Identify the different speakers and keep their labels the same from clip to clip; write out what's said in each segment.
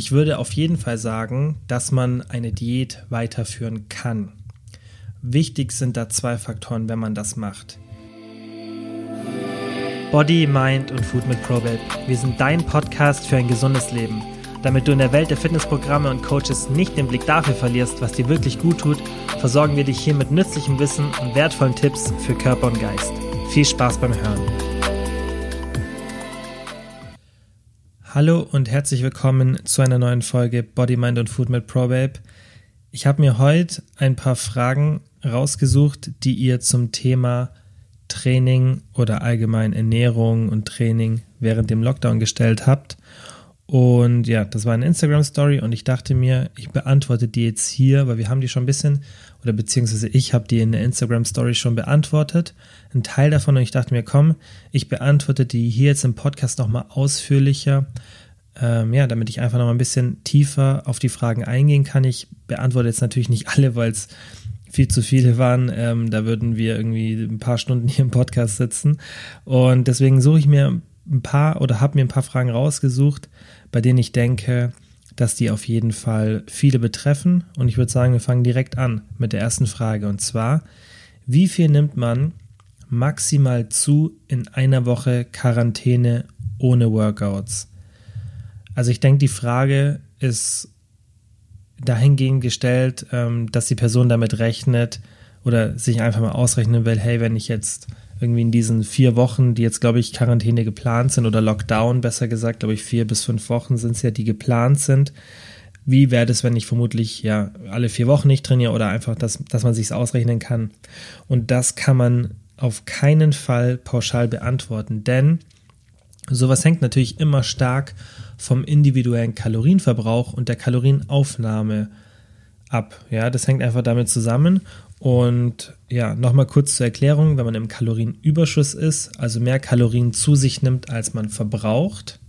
Speaker 1: Ich würde auf jeden Fall sagen, dass man eine Diät weiterführen kann. Wichtig sind da zwei Faktoren, wenn man das macht. Body, Mind und Food mit ProBabe. Wir sind dein Podcast für ein gesundes Leben. Damit du in der Welt der Fitnessprogramme und Coaches nicht den Blick dafür verlierst, was dir wirklich gut tut, versorgen wir dich hier mit nützlichem Wissen und wertvollen Tipps für Körper und Geist. Viel Spaß beim Hören. Hallo und herzlich willkommen zu einer neuen Folge Body, Mind und Food mit ProBabe. Ich habe mir heute ein paar Fragen rausgesucht, die ihr zum Thema Training oder allgemein Ernährung und Training während dem Lockdown gestellt habt. Und ja, das war eine Instagram-Story und ich dachte mir, ich beantworte die jetzt hier, weil wir haben die schon ein bisschen, oder beziehungsweise ich habe die in der Instagram-Story schon beantwortet. Ein Teil davon und ich dachte mir, komm, ich beantworte die hier jetzt im Podcast nochmal ausführlicher. Ähm, ja, damit ich einfach nochmal ein bisschen tiefer auf die Fragen eingehen kann. Ich beantworte jetzt natürlich nicht alle, weil es viel zu viele waren. Ähm, da würden wir irgendwie ein paar Stunden hier im Podcast sitzen. Und deswegen suche ich mir ein paar oder habe mir ein paar Fragen rausgesucht, bei denen ich denke, dass die auf jeden Fall viele betreffen. Und ich würde sagen, wir fangen direkt an mit der ersten Frage. Und zwar, wie viel nimmt man maximal zu in einer Woche Quarantäne ohne Workouts? Also ich denke, die Frage ist dahingehend gestellt, ähm, dass die Person damit rechnet oder sich einfach mal ausrechnen will, hey, wenn ich jetzt irgendwie in diesen vier Wochen, die jetzt, glaube ich, Quarantäne geplant sind oder Lockdown, besser gesagt, glaube ich, vier bis fünf Wochen sind es ja, die geplant sind. Wie wäre das, wenn ich vermutlich ja alle vier Wochen nicht trainiere oder einfach, dass, dass man sich ausrechnen kann? Und das kann man auf keinen Fall pauschal beantworten, denn sowas hängt natürlich immer stark vom individuellen Kalorienverbrauch und der Kalorienaufnahme ab. Ja, das hängt einfach damit zusammen. Und ja, nochmal kurz zur Erklärung, wenn man im Kalorienüberschuss ist, also mehr Kalorien zu sich nimmt, als man verbraucht,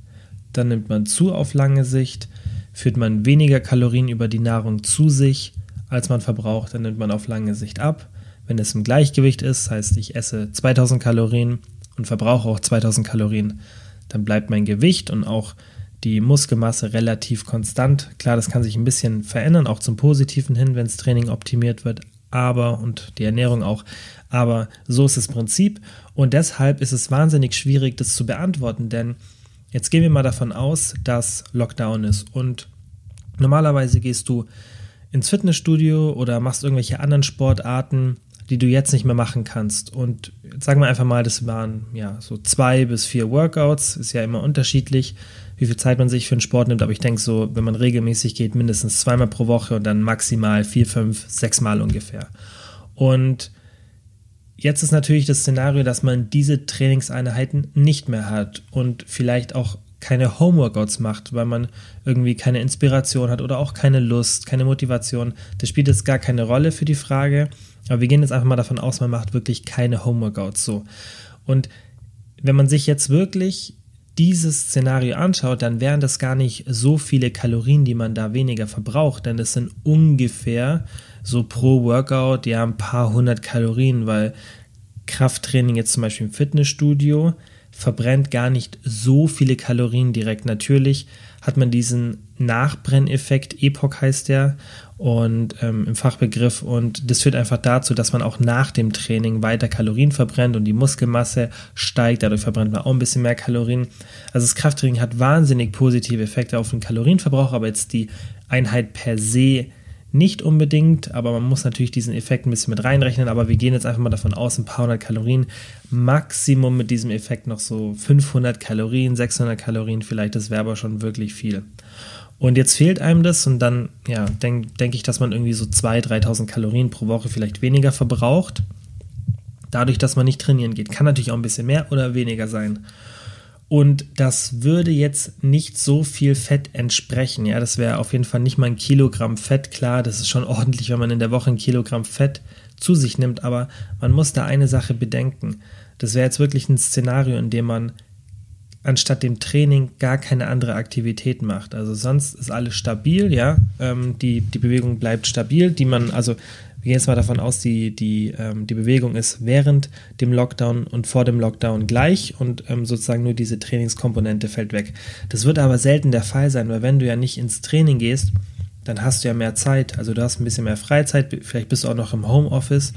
Speaker 1: dann nimmt man zu auf lange Sicht, führt man weniger Kalorien über die Nahrung zu sich, als man verbraucht, dann nimmt man auf lange Sicht ab. Wenn es im Gleichgewicht ist, heißt ich esse 2000 Kalorien und verbrauche auch 2000 Kalorien, dann bleibt mein Gewicht und auch die Muskelmasse relativ konstant. Klar, das kann sich ein bisschen verändern, auch zum Positiven hin, wenn das Training optimiert wird, aber und die Ernährung auch. Aber so ist das Prinzip und deshalb ist es wahnsinnig schwierig, das zu beantworten, denn jetzt gehen wir mal davon aus, dass Lockdown ist und normalerweise gehst du ins Fitnessstudio oder machst irgendwelche anderen Sportarten, die du jetzt nicht mehr machen kannst. Und sagen wir einfach mal, das waren ja so zwei bis vier Workouts, ist ja immer unterschiedlich wie viel Zeit man sich für einen Sport nimmt, aber ich denke so, wenn man regelmäßig geht, mindestens zweimal pro Woche und dann maximal vier, fünf, sechs Mal ungefähr. Und jetzt ist natürlich das Szenario, dass man diese Trainingseinheiten nicht mehr hat und vielleicht auch keine Homeworkouts macht, weil man irgendwie keine Inspiration hat oder auch keine Lust, keine Motivation. Das spielt jetzt gar keine Rolle für die Frage. Aber wir gehen jetzt einfach mal davon aus, man macht wirklich keine Homeworkouts so. Und wenn man sich jetzt wirklich dieses Szenario anschaut, dann wären das gar nicht so viele Kalorien, die man da weniger verbraucht, denn es sind ungefähr so pro Workout ja ein paar hundert Kalorien, weil Krafttraining jetzt zum Beispiel im Fitnessstudio verbrennt gar nicht so viele Kalorien direkt. Natürlich hat man diesen Nachbrenneffekt, Epoch heißt der, und ähm, im Fachbegriff. Und das führt einfach dazu, dass man auch nach dem Training weiter Kalorien verbrennt und die Muskelmasse steigt. Dadurch verbrennt man auch ein bisschen mehr Kalorien. Also das Krafttraining hat wahnsinnig positive Effekte auf den Kalorienverbrauch, aber jetzt die Einheit per se nicht unbedingt, aber man muss natürlich diesen Effekt ein bisschen mit reinrechnen. Aber wir gehen jetzt einfach mal davon aus, ein paar hundert Kalorien, Maximum mit diesem Effekt noch so 500 Kalorien, 600 Kalorien vielleicht, das wäre aber schon wirklich viel. Und jetzt fehlt einem das und dann, ja, denke denk ich, dass man irgendwie so 2.000, 3.000 Kalorien pro Woche vielleicht weniger verbraucht. Dadurch, dass man nicht trainieren geht. Kann natürlich auch ein bisschen mehr oder weniger sein. Und das würde jetzt nicht so viel Fett entsprechen. Ja, das wäre auf jeden Fall nicht mal ein Kilogramm Fett. Klar, das ist schon ordentlich, wenn man in der Woche ein Kilogramm Fett zu sich nimmt. Aber man muss da eine Sache bedenken. Das wäre jetzt wirklich ein Szenario, in dem man anstatt dem Training gar keine andere Aktivität macht. Also sonst ist alles stabil, ja. Ähm, die, die Bewegung bleibt stabil, die man, also wir gehen jetzt mal davon aus, die, die, ähm, die Bewegung ist während dem Lockdown und vor dem Lockdown gleich und ähm, sozusagen nur diese Trainingskomponente fällt weg. Das wird aber selten der Fall sein, weil wenn du ja nicht ins Training gehst, dann hast du ja mehr Zeit. Also du hast ein bisschen mehr Freizeit, vielleicht bist du auch noch im Homeoffice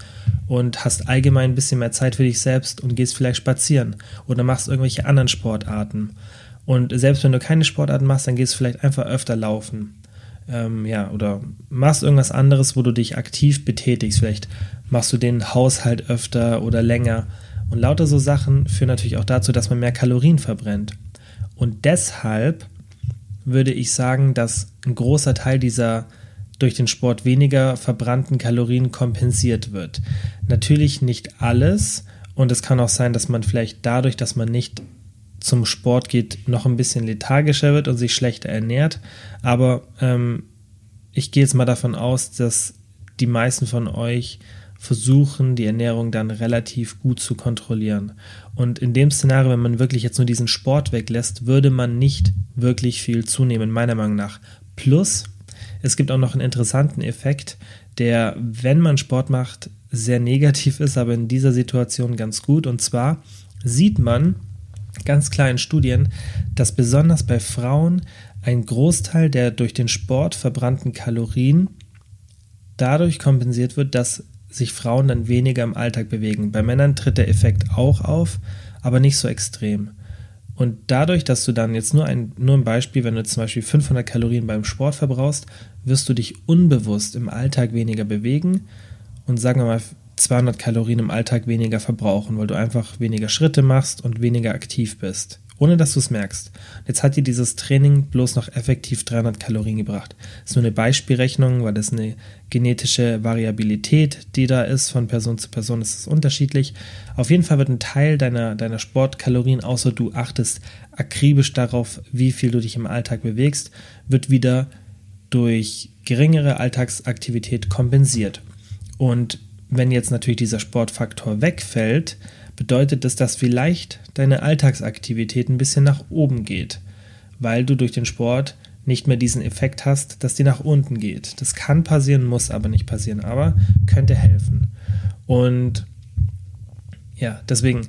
Speaker 1: und hast allgemein ein bisschen mehr Zeit für dich selbst und gehst vielleicht spazieren oder machst irgendwelche anderen Sportarten. Und selbst wenn du keine Sportarten machst, dann gehst du vielleicht einfach öfter laufen ähm, ja, oder machst irgendwas anderes, wo du dich aktiv betätigst. Vielleicht machst du den Haushalt öfter oder länger. Und lauter so Sachen führen natürlich auch dazu, dass man mehr Kalorien verbrennt. Und deshalb würde ich sagen, dass ein großer Teil dieser durch den Sport weniger verbrannten Kalorien kompensiert wird. Natürlich nicht alles. Und es kann auch sein, dass man vielleicht dadurch, dass man nicht zum Sport geht, noch ein bisschen lethargischer wird und sich schlechter ernährt. Aber ähm, ich gehe jetzt mal davon aus, dass die meisten von euch versuchen, die Ernährung dann relativ gut zu kontrollieren. Und in dem Szenario, wenn man wirklich jetzt nur diesen Sport weglässt, würde man nicht wirklich viel zunehmen, meiner Meinung nach. Plus, es gibt auch noch einen interessanten Effekt, der, wenn man Sport macht, sehr negativ ist, aber in dieser Situation ganz gut. Und zwar sieht man, ganz klar in Studien, dass besonders bei Frauen ein Großteil der durch den Sport verbrannten Kalorien dadurch kompensiert wird, dass sich Frauen dann weniger im Alltag bewegen. Bei Männern tritt der Effekt auch auf, aber nicht so extrem. Und dadurch, dass du dann jetzt nur ein, nur ein Beispiel, wenn du zum Beispiel 500 Kalorien beim Sport verbrauchst, wirst du dich unbewusst im Alltag weniger bewegen und sagen wir mal 200 Kalorien im Alltag weniger verbrauchen, weil du einfach weniger Schritte machst und weniger aktiv bist, ohne dass du es merkst. Jetzt hat dir dieses Training bloß noch effektiv 300 Kalorien gebracht. Das ist nur eine Beispielrechnung, weil das eine genetische Variabilität, die da ist, von Person zu Person ist es unterschiedlich. Auf jeden Fall wird ein Teil deiner, deiner Sportkalorien, außer du achtest akribisch darauf, wie viel du dich im Alltag bewegst, wird wieder durch geringere Alltagsaktivität kompensiert. Und wenn jetzt natürlich dieser Sportfaktor wegfällt, bedeutet das, dass vielleicht deine Alltagsaktivität ein bisschen nach oben geht, weil du durch den Sport nicht mehr diesen Effekt hast, dass die nach unten geht. Das kann passieren, muss aber nicht passieren, aber könnte helfen. Und ja, deswegen,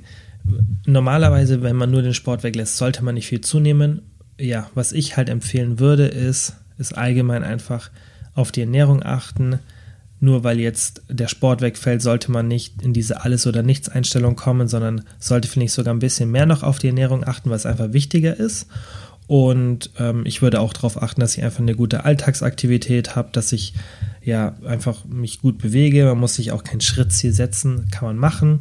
Speaker 1: normalerweise, wenn man nur den Sport weglässt, sollte man nicht viel zunehmen. Ja, was ich halt empfehlen würde, ist, ist allgemein einfach auf die Ernährung achten, nur weil jetzt der Sport wegfällt, sollte man nicht in diese Alles- oder Nichts-Einstellung kommen, sondern sollte, finde ich, sogar ein bisschen mehr noch auf die Ernährung achten, weil es einfach wichtiger ist. Und ähm, ich würde auch darauf achten, dass ich einfach eine gute Alltagsaktivität habe, dass ich ja einfach mich gut bewege. Man muss sich auch kein Schrittziel setzen, kann man machen.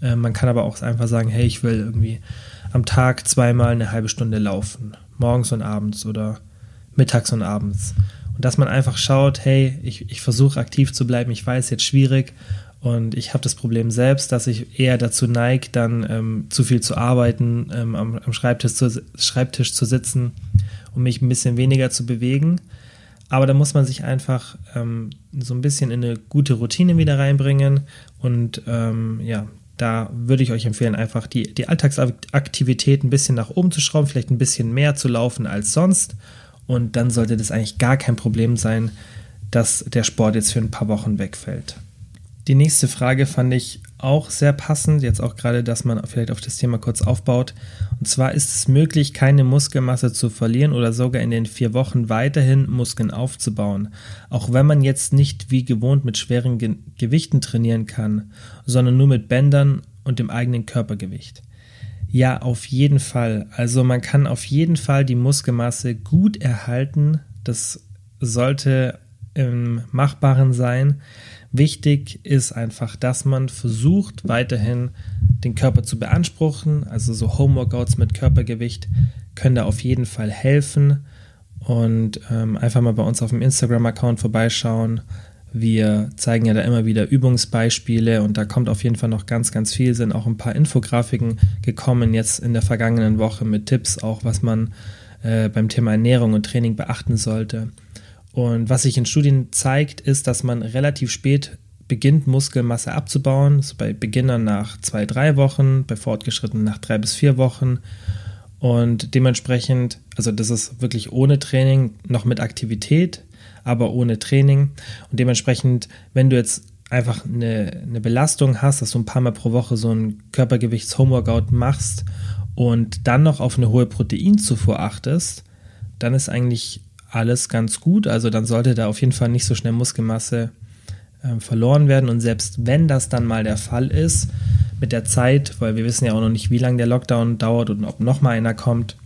Speaker 1: Äh, man kann aber auch einfach sagen, hey, ich will irgendwie am Tag zweimal eine halbe Stunde laufen, morgens und abends oder mittags und abends. Und dass man einfach schaut, hey, ich, ich versuche aktiv zu bleiben, ich weiß jetzt schwierig und ich habe das Problem selbst, dass ich eher dazu neige, dann ähm, zu viel zu arbeiten, ähm, am, am Schreibtisch, zu, Schreibtisch zu sitzen und mich ein bisschen weniger zu bewegen. Aber da muss man sich einfach ähm, so ein bisschen in eine gute Routine wieder reinbringen. Und ähm, ja, da würde ich euch empfehlen, einfach die, die Alltagsaktivität ein bisschen nach oben zu schrauben, vielleicht ein bisschen mehr zu laufen als sonst und dann sollte das eigentlich gar kein Problem sein, dass der Sport jetzt für ein paar Wochen wegfällt. Die nächste Frage fand ich auch sehr passend, jetzt auch gerade, dass man vielleicht auf das Thema kurz aufbaut. Und zwar ist es möglich, keine Muskelmasse zu verlieren oder sogar in den vier Wochen weiterhin Muskeln aufzubauen, auch wenn man jetzt nicht wie gewohnt mit schweren Ge Gewichten trainieren kann, sondern nur mit Bändern und dem eigenen Körpergewicht. Ja, auf jeden Fall. Also man kann auf jeden Fall die Muskelmasse gut erhalten. Das sollte im Machbaren sein. Wichtig ist einfach, dass man versucht, weiterhin den Körper zu beanspruchen. Also so Homeworkouts mit Körpergewicht können da auf jeden Fall helfen. Und ähm, einfach mal bei uns auf dem Instagram-Account vorbeischauen. Wir zeigen ja da immer wieder Übungsbeispiele und da kommt auf jeden Fall noch ganz, ganz viel. Sind auch ein paar Infografiken gekommen jetzt in der vergangenen Woche mit Tipps, auch was man äh, beim Thema Ernährung und Training beachten sollte. Und was sich in Studien zeigt, ist, dass man relativ spät beginnt, Muskelmasse abzubauen. So bei Beginnern nach zwei, drei Wochen, bei Fortgeschrittenen nach drei bis vier Wochen. Und dementsprechend, also das ist wirklich ohne Training, noch mit Aktivität aber ohne Training. Und dementsprechend, wenn du jetzt einfach eine, eine Belastung hast, dass du ein paar Mal pro Woche so ein Körpergewichts-Homeworkout machst und dann noch auf eine hohe Proteinzufuhr achtest, dann ist eigentlich alles ganz gut. Also dann sollte da auf jeden Fall nicht so schnell Muskelmasse äh, verloren werden. Und selbst wenn das dann mal der Fall ist, mit der Zeit, weil wir wissen ja auch noch nicht, wie lange der Lockdown dauert und ob noch mal einer kommt.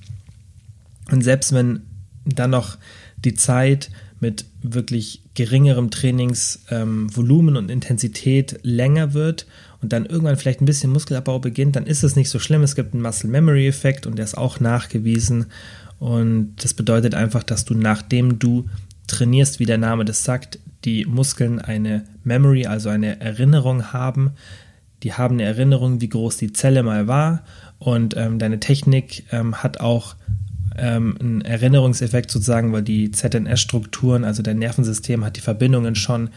Speaker 1: Und selbst wenn dann noch die Zeit mit wirklich geringerem Trainingsvolumen ähm, und Intensität länger wird und dann irgendwann vielleicht ein bisschen Muskelabbau beginnt, dann ist es nicht so schlimm. Es gibt einen Muscle Memory Effekt und der ist auch nachgewiesen. Und das bedeutet einfach, dass du nachdem du trainierst, wie der Name das sagt, die Muskeln eine Memory, also eine Erinnerung haben. Die haben eine Erinnerung, wie groß die Zelle mal war. Und ähm, deine Technik ähm, hat auch ähm, einen Erinnerungseffekt sozusagen, weil die ZNS-Strukturen, also dein Nervensystem, hat die Verbindungen schon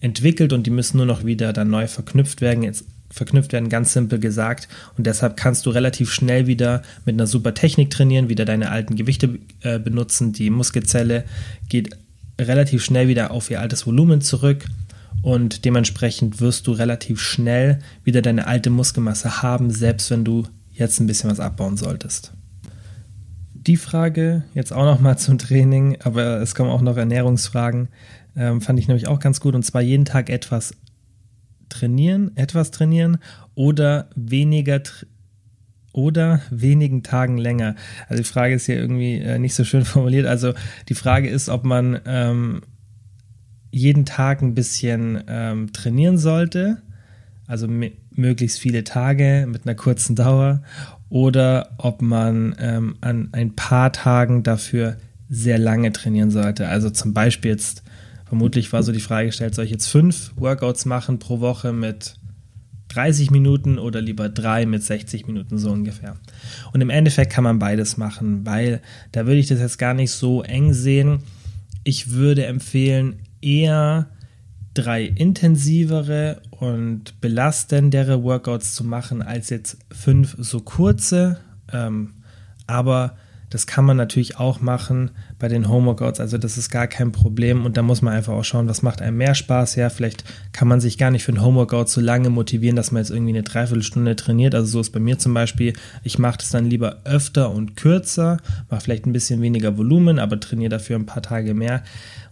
Speaker 1: entwickelt und die müssen nur noch wieder dann neu verknüpft werden. Jetzt verknüpft werden, ganz simpel gesagt. Und deshalb kannst du relativ schnell wieder mit einer super Technik trainieren, wieder deine alten Gewichte äh, benutzen. Die Muskelzelle geht relativ schnell wieder auf ihr altes Volumen zurück und dementsprechend wirst du relativ schnell wieder deine alte Muskelmasse haben, selbst wenn du jetzt ein bisschen was abbauen solltest die Frage, jetzt auch noch mal zum Training, aber es kommen auch noch Ernährungsfragen, ähm, fand ich nämlich auch ganz gut. Und zwar jeden Tag etwas trainieren, etwas trainieren oder weniger oder wenigen Tagen länger. Also die Frage ist hier irgendwie äh, nicht so schön formuliert. Also die Frage ist, ob man ähm, jeden Tag ein bisschen ähm, trainieren sollte, also möglichst viele Tage mit einer kurzen Dauer, oder ob man ähm, an ein paar Tagen dafür sehr lange trainieren sollte. Also zum Beispiel jetzt, vermutlich war so die Frage gestellt, soll ich jetzt fünf Workouts machen pro Woche mit 30 Minuten oder lieber drei mit 60 Minuten so ungefähr. Und im Endeffekt kann man beides machen, weil da würde ich das jetzt gar nicht so eng sehen. Ich würde empfehlen, eher drei intensivere und belastendere Workouts zu machen als jetzt fünf so kurze. Ähm, aber das kann man natürlich auch machen bei den Homeworkouts. Also das ist gar kein Problem. Und da muss man einfach auch schauen, was macht einem mehr Spaß. Ja, vielleicht kann man sich gar nicht für ein Homeworkout so lange motivieren, dass man jetzt irgendwie eine Dreiviertelstunde trainiert. Also so ist bei mir zum Beispiel. Ich mache das dann lieber öfter und kürzer, mache vielleicht ein bisschen weniger Volumen, aber trainiere dafür ein paar Tage mehr.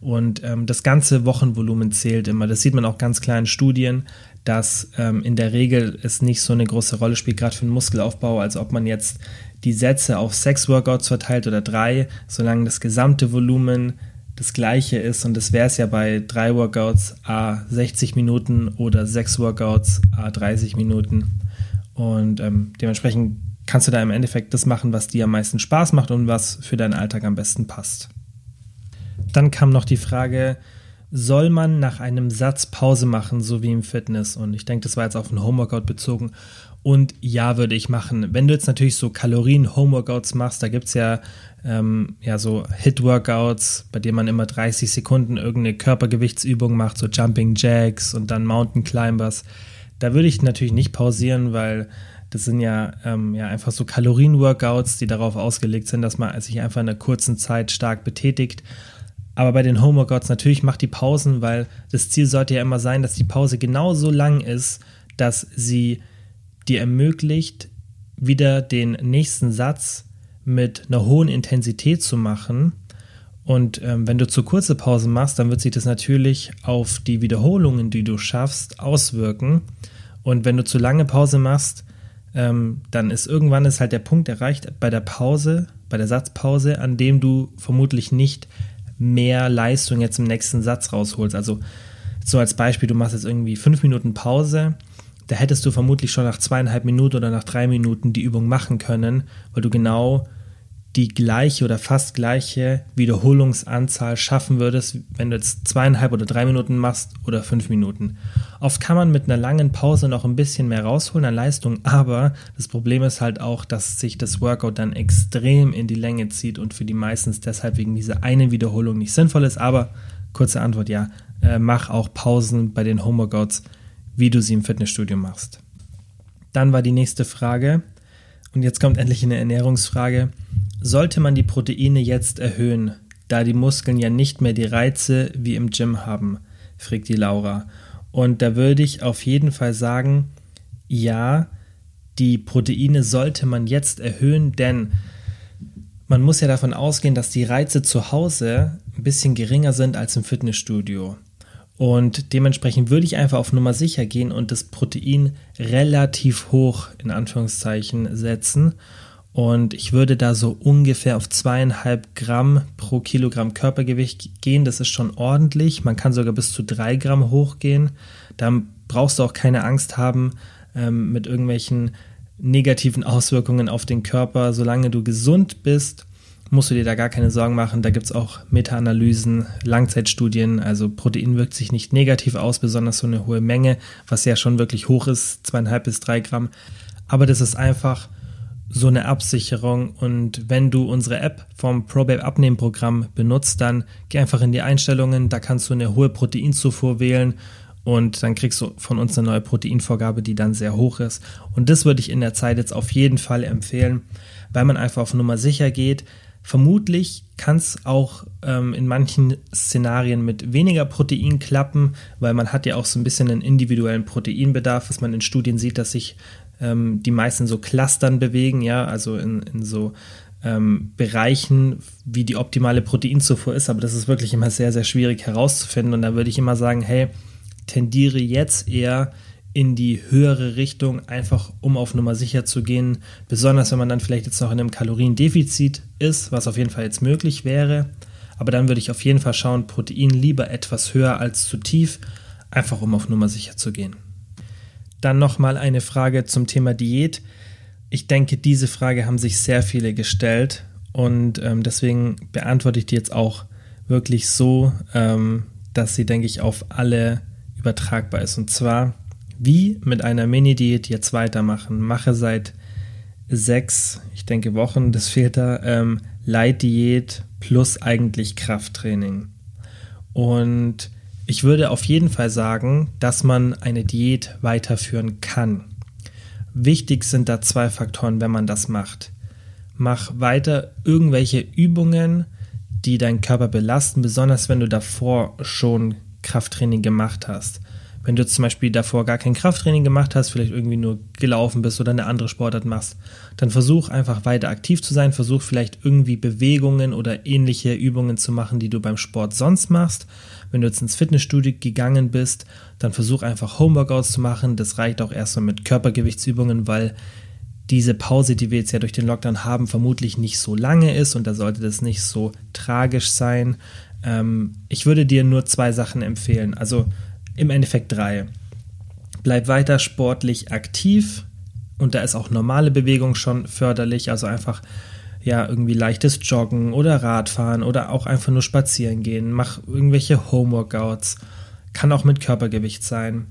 Speaker 1: Und ähm, das ganze Wochenvolumen zählt immer. Das sieht man auch ganz klar in Studien, dass ähm, in der Regel es nicht so eine große Rolle spielt, gerade für den Muskelaufbau, als ob man jetzt die Sätze auf sechs Workouts verteilt oder drei, solange das gesamte Volumen das gleiche ist. Und das wäre es ja bei drei Workouts a 60 Minuten oder sechs Workouts a 30 Minuten. Und ähm, dementsprechend kannst du da im Endeffekt das machen, was dir am meisten Spaß macht und was für deinen Alltag am besten passt. Dann kam noch die Frage, soll man nach einem Satz Pause machen, so wie im Fitness? Und ich denke, das war jetzt auf ein Homeworkout bezogen. Und ja, würde ich machen. Wenn du jetzt natürlich so Kalorien-Homeworkouts machst, da gibt es ja, ähm, ja so Hit-Workouts, bei denen man immer 30 Sekunden irgendeine Körpergewichtsübung macht, so Jumping Jacks und dann Mountain Climbers. Da würde ich natürlich nicht pausieren, weil das sind ja, ähm, ja einfach so Kalorien-Workouts, die darauf ausgelegt sind, dass man sich einfach in einer kurzen Zeit stark betätigt. Aber bei den Homeworkouts natürlich macht die Pausen, weil das Ziel sollte ja immer sein, dass die Pause genauso lang ist, dass sie dir ermöglicht, wieder den nächsten Satz mit einer hohen Intensität zu machen. Und ähm, wenn du zu kurze Pausen machst, dann wird sich das natürlich auf die Wiederholungen, die du schaffst, auswirken. Und wenn du zu lange Pause machst, ähm, dann ist irgendwann ist halt der Punkt erreicht bei der Pause, bei der Satzpause, an dem du vermutlich nicht mehr Leistung jetzt im nächsten Satz rausholst. Also so als Beispiel, du machst jetzt irgendwie fünf Minuten Pause, da hättest du vermutlich schon nach zweieinhalb Minuten oder nach drei Minuten die Übung machen können, weil du genau die gleiche oder fast gleiche Wiederholungsanzahl schaffen würdest, wenn du jetzt zweieinhalb oder drei Minuten machst oder fünf Minuten. Oft kann man mit einer langen Pause noch ein bisschen mehr rausholen an Leistung, aber das Problem ist halt auch, dass sich das Workout dann extrem in die Länge zieht und für die meistens deshalb wegen dieser einen Wiederholung nicht sinnvoll ist. Aber kurze Antwort ja, äh, mach auch Pausen bei den Homeworkouts, wie du sie im Fitnessstudio machst. Dann war die nächste Frage, und jetzt kommt endlich eine Ernährungsfrage sollte man die Proteine jetzt erhöhen, da die Muskeln ja nicht mehr die Reize wie im Gym haben, fragt die Laura. Und da würde ich auf jeden Fall sagen, ja, die Proteine sollte man jetzt erhöhen, denn man muss ja davon ausgehen, dass die Reize zu Hause ein bisschen geringer sind als im Fitnessstudio. Und dementsprechend würde ich einfach auf Nummer sicher gehen und das Protein relativ hoch in Anführungszeichen setzen. Und ich würde da so ungefähr auf zweieinhalb Gramm pro Kilogramm Körpergewicht gehen. Das ist schon ordentlich. Man kann sogar bis zu drei Gramm hochgehen. Dann brauchst du auch keine Angst haben ähm, mit irgendwelchen negativen Auswirkungen auf den Körper. Solange du gesund bist, musst du dir da gar keine Sorgen machen. Da gibt es auch Meta-Analysen, Langzeitstudien. Also Protein wirkt sich nicht negativ aus, besonders so eine hohe Menge, was ja schon wirklich hoch ist, zweieinhalb bis drei Gramm. Aber das ist einfach so eine Absicherung. Und wenn du unsere App vom ProBabe Abnehmen-Programm benutzt, dann geh einfach in die Einstellungen. Da kannst du eine hohe Proteinzufuhr wählen und dann kriegst du von uns eine neue Proteinvorgabe, die dann sehr hoch ist. Und das würde ich in der Zeit jetzt auf jeden Fall empfehlen, weil man einfach auf Nummer sicher geht. Vermutlich kann es auch ähm, in manchen Szenarien mit weniger Protein klappen, weil man hat ja auch so ein bisschen einen individuellen Proteinbedarf, was man in Studien sieht, dass sich ähm, die meisten so Clustern bewegen, ja, also in, in so ähm, Bereichen, wie die optimale Proteinzufuhr ist, aber das ist wirklich immer sehr, sehr schwierig herauszufinden. Und da würde ich immer sagen, hey, tendiere jetzt eher in die höhere Richtung, einfach um auf Nummer sicher zu gehen. Besonders wenn man dann vielleicht jetzt noch in einem Kaloriendefizit ist, was auf jeden Fall jetzt möglich wäre. Aber dann würde ich auf jeden Fall schauen, Protein lieber etwas höher als zu tief, einfach um auf Nummer sicher zu gehen. Dann nochmal eine Frage zum Thema Diät. Ich denke, diese Frage haben sich sehr viele gestellt und ähm, deswegen beantworte ich die jetzt auch wirklich so, ähm, dass sie, denke ich, auf alle übertragbar ist. Und zwar, wie mit einer Mini-Diät jetzt weitermachen. Mache seit sechs, ich denke Wochen, das fehlt da, ähm, Light-Diät plus eigentlich Krafttraining. Und ich würde auf jeden Fall sagen, dass man eine Diät weiterführen kann. Wichtig sind da zwei Faktoren, wenn man das macht. Mach weiter irgendwelche Übungen, die deinen Körper belasten, besonders wenn du davor schon Krafttraining gemacht hast. Wenn du zum Beispiel davor gar kein Krafttraining gemacht hast, vielleicht irgendwie nur gelaufen bist oder eine andere Sportart machst, dann versuch einfach weiter aktiv zu sein, versuch vielleicht irgendwie Bewegungen oder ähnliche Übungen zu machen, die du beim Sport sonst machst. Wenn du jetzt ins Fitnessstudio gegangen bist, dann versuch einfach Homeworkouts zu machen. Das reicht auch erstmal mit Körpergewichtsübungen, weil diese Pause, die wir jetzt ja durch den Lockdown haben, vermutlich nicht so lange ist und da sollte das nicht so tragisch sein. Ähm, ich würde dir nur zwei Sachen empfehlen. Also im Endeffekt drei. Bleib weiter sportlich aktiv und da ist auch normale Bewegung schon förderlich, also einfach ja irgendwie leichtes Joggen oder Radfahren oder auch einfach nur spazieren gehen. Mach irgendwelche Homeworkouts. Kann auch mit Körpergewicht sein.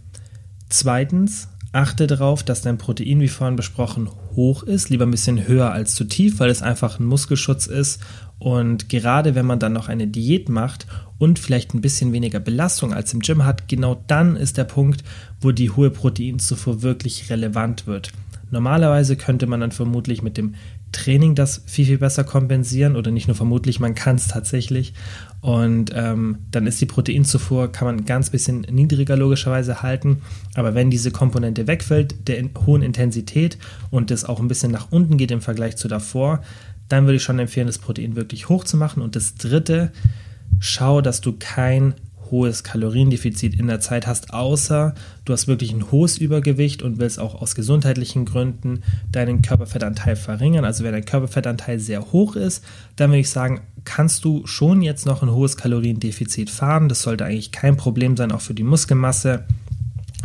Speaker 1: Zweitens, achte darauf, dass dein Protein, wie vorhin besprochen, hoch ist, lieber ein bisschen höher als zu tief, weil es einfach ein Muskelschutz ist. Und gerade wenn man dann noch eine Diät macht und vielleicht ein bisschen weniger Belastung als im Gym hat, genau dann ist der Punkt, wo die hohe Proteinzufuhr wirklich relevant wird. Normalerweise könnte man dann vermutlich mit dem Training das viel, viel besser kompensieren oder nicht nur vermutlich, man kann es tatsächlich. Und ähm, dann ist die Proteinzufuhr, kann man ganz bisschen niedriger logischerweise halten. Aber wenn diese Komponente wegfällt, der in hohen Intensität und es auch ein bisschen nach unten geht im Vergleich zu davor, dann würde ich schon empfehlen, das Protein wirklich hoch zu machen. Und das dritte, schau, dass du kein hohes Kaloriendefizit in der Zeit hast, außer du hast wirklich ein hohes Übergewicht und willst auch aus gesundheitlichen Gründen deinen Körperfettanteil verringern. Also wenn dein Körperfettanteil sehr hoch ist, dann würde ich sagen, kannst du schon jetzt noch ein hohes Kaloriendefizit fahren. Das sollte eigentlich kein Problem sein, auch für die Muskelmasse,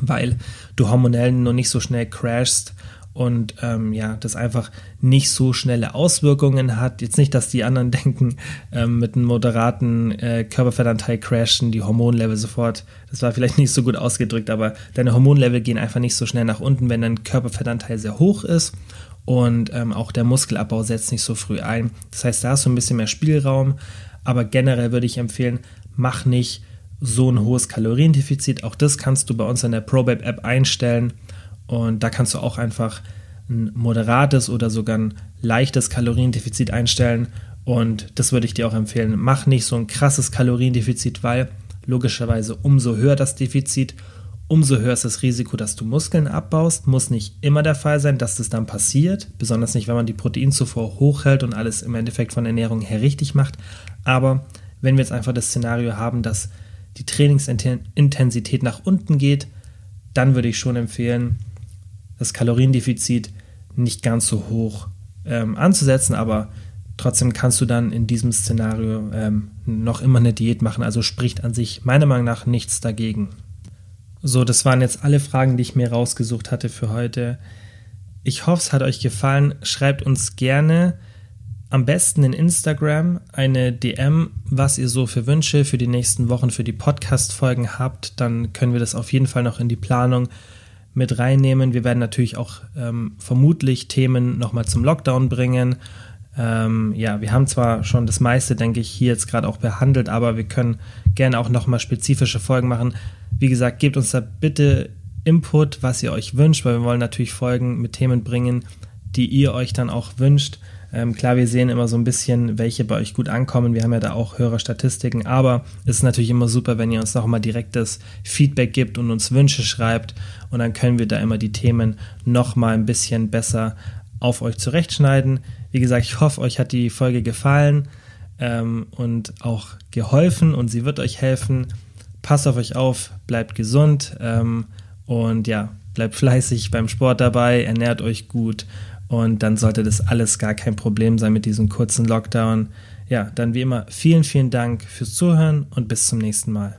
Speaker 1: weil du hormonell noch nicht so schnell crashst und ähm, ja, das einfach nicht so schnelle Auswirkungen hat. Jetzt nicht, dass die anderen denken, ähm, mit einem moderaten äh, Körperfettanteil crashen die Hormonlevel sofort. Das war vielleicht nicht so gut ausgedrückt, aber deine Hormonlevel gehen einfach nicht so schnell nach unten, wenn dein Körperfettanteil sehr hoch ist und ähm, auch der Muskelabbau setzt nicht so früh ein. Das heißt, da hast du ein bisschen mehr Spielraum, aber generell würde ich empfehlen, mach nicht so ein hohes Kaloriendefizit. Auch das kannst du bei uns in der ProBabe App einstellen und da kannst du auch einfach ein moderates oder sogar ein leichtes Kaloriendefizit einstellen. Und das würde ich dir auch empfehlen. Mach nicht so ein krasses Kaloriendefizit, weil logischerweise umso höher das Defizit, umso höher ist das Risiko, dass du Muskeln abbaust. Muss nicht immer der Fall sein, dass das dann passiert, besonders nicht, wenn man die Proteinzufuhr hochhält und alles im Endeffekt von Ernährung her richtig macht. Aber wenn wir jetzt einfach das Szenario haben, dass die Trainingsintensität nach unten geht, dann würde ich schon empfehlen, das Kaloriendefizit nicht ganz so hoch ähm, anzusetzen, aber trotzdem kannst du dann in diesem Szenario ähm, noch immer eine Diät machen. Also spricht an sich meiner Meinung nach nichts dagegen. So, das waren jetzt alle Fragen, die ich mir rausgesucht hatte für heute. Ich hoffe, es hat euch gefallen. Schreibt uns gerne am besten in Instagram eine DM, was ihr so für Wünsche für die nächsten Wochen für die Podcast-Folgen habt. Dann können wir das auf jeden Fall noch in die Planung mit reinnehmen. Wir werden natürlich auch ähm, vermutlich Themen nochmal zum Lockdown bringen. Ähm, ja, wir haben zwar schon das meiste, denke ich, hier jetzt gerade auch behandelt, aber wir können gerne auch nochmal spezifische Folgen machen. Wie gesagt, gebt uns da bitte Input, was ihr euch wünscht, weil wir wollen natürlich Folgen mit Themen bringen, die ihr euch dann auch wünscht. Ähm, klar, wir sehen immer so ein bisschen, welche bei euch gut ankommen. Wir haben ja da auch Hörerstatistiken, aber es ist natürlich immer super, wenn ihr uns nochmal direktes Feedback gibt und uns Wünsche schreibt und dann können wir da immer die Themen nochmal ein bisschen besser auf euch zurechtschneiden. Wie gesagt, ich hoffe, euch hat die Folge gefallen ähm, und auch geholfen und sie wird euch helfen. Passt auf euch auf, bleibt gesund ähm, und ja, bleibt fleißig beim Sport dabei, ernährt euch gut und dann sollte das alles gar kein Problem sein mit diesem kurzen Lockdown. Ja, dann wie immer vielen, vielen Dank fürs Zuhören und bis zum nächsten Mal.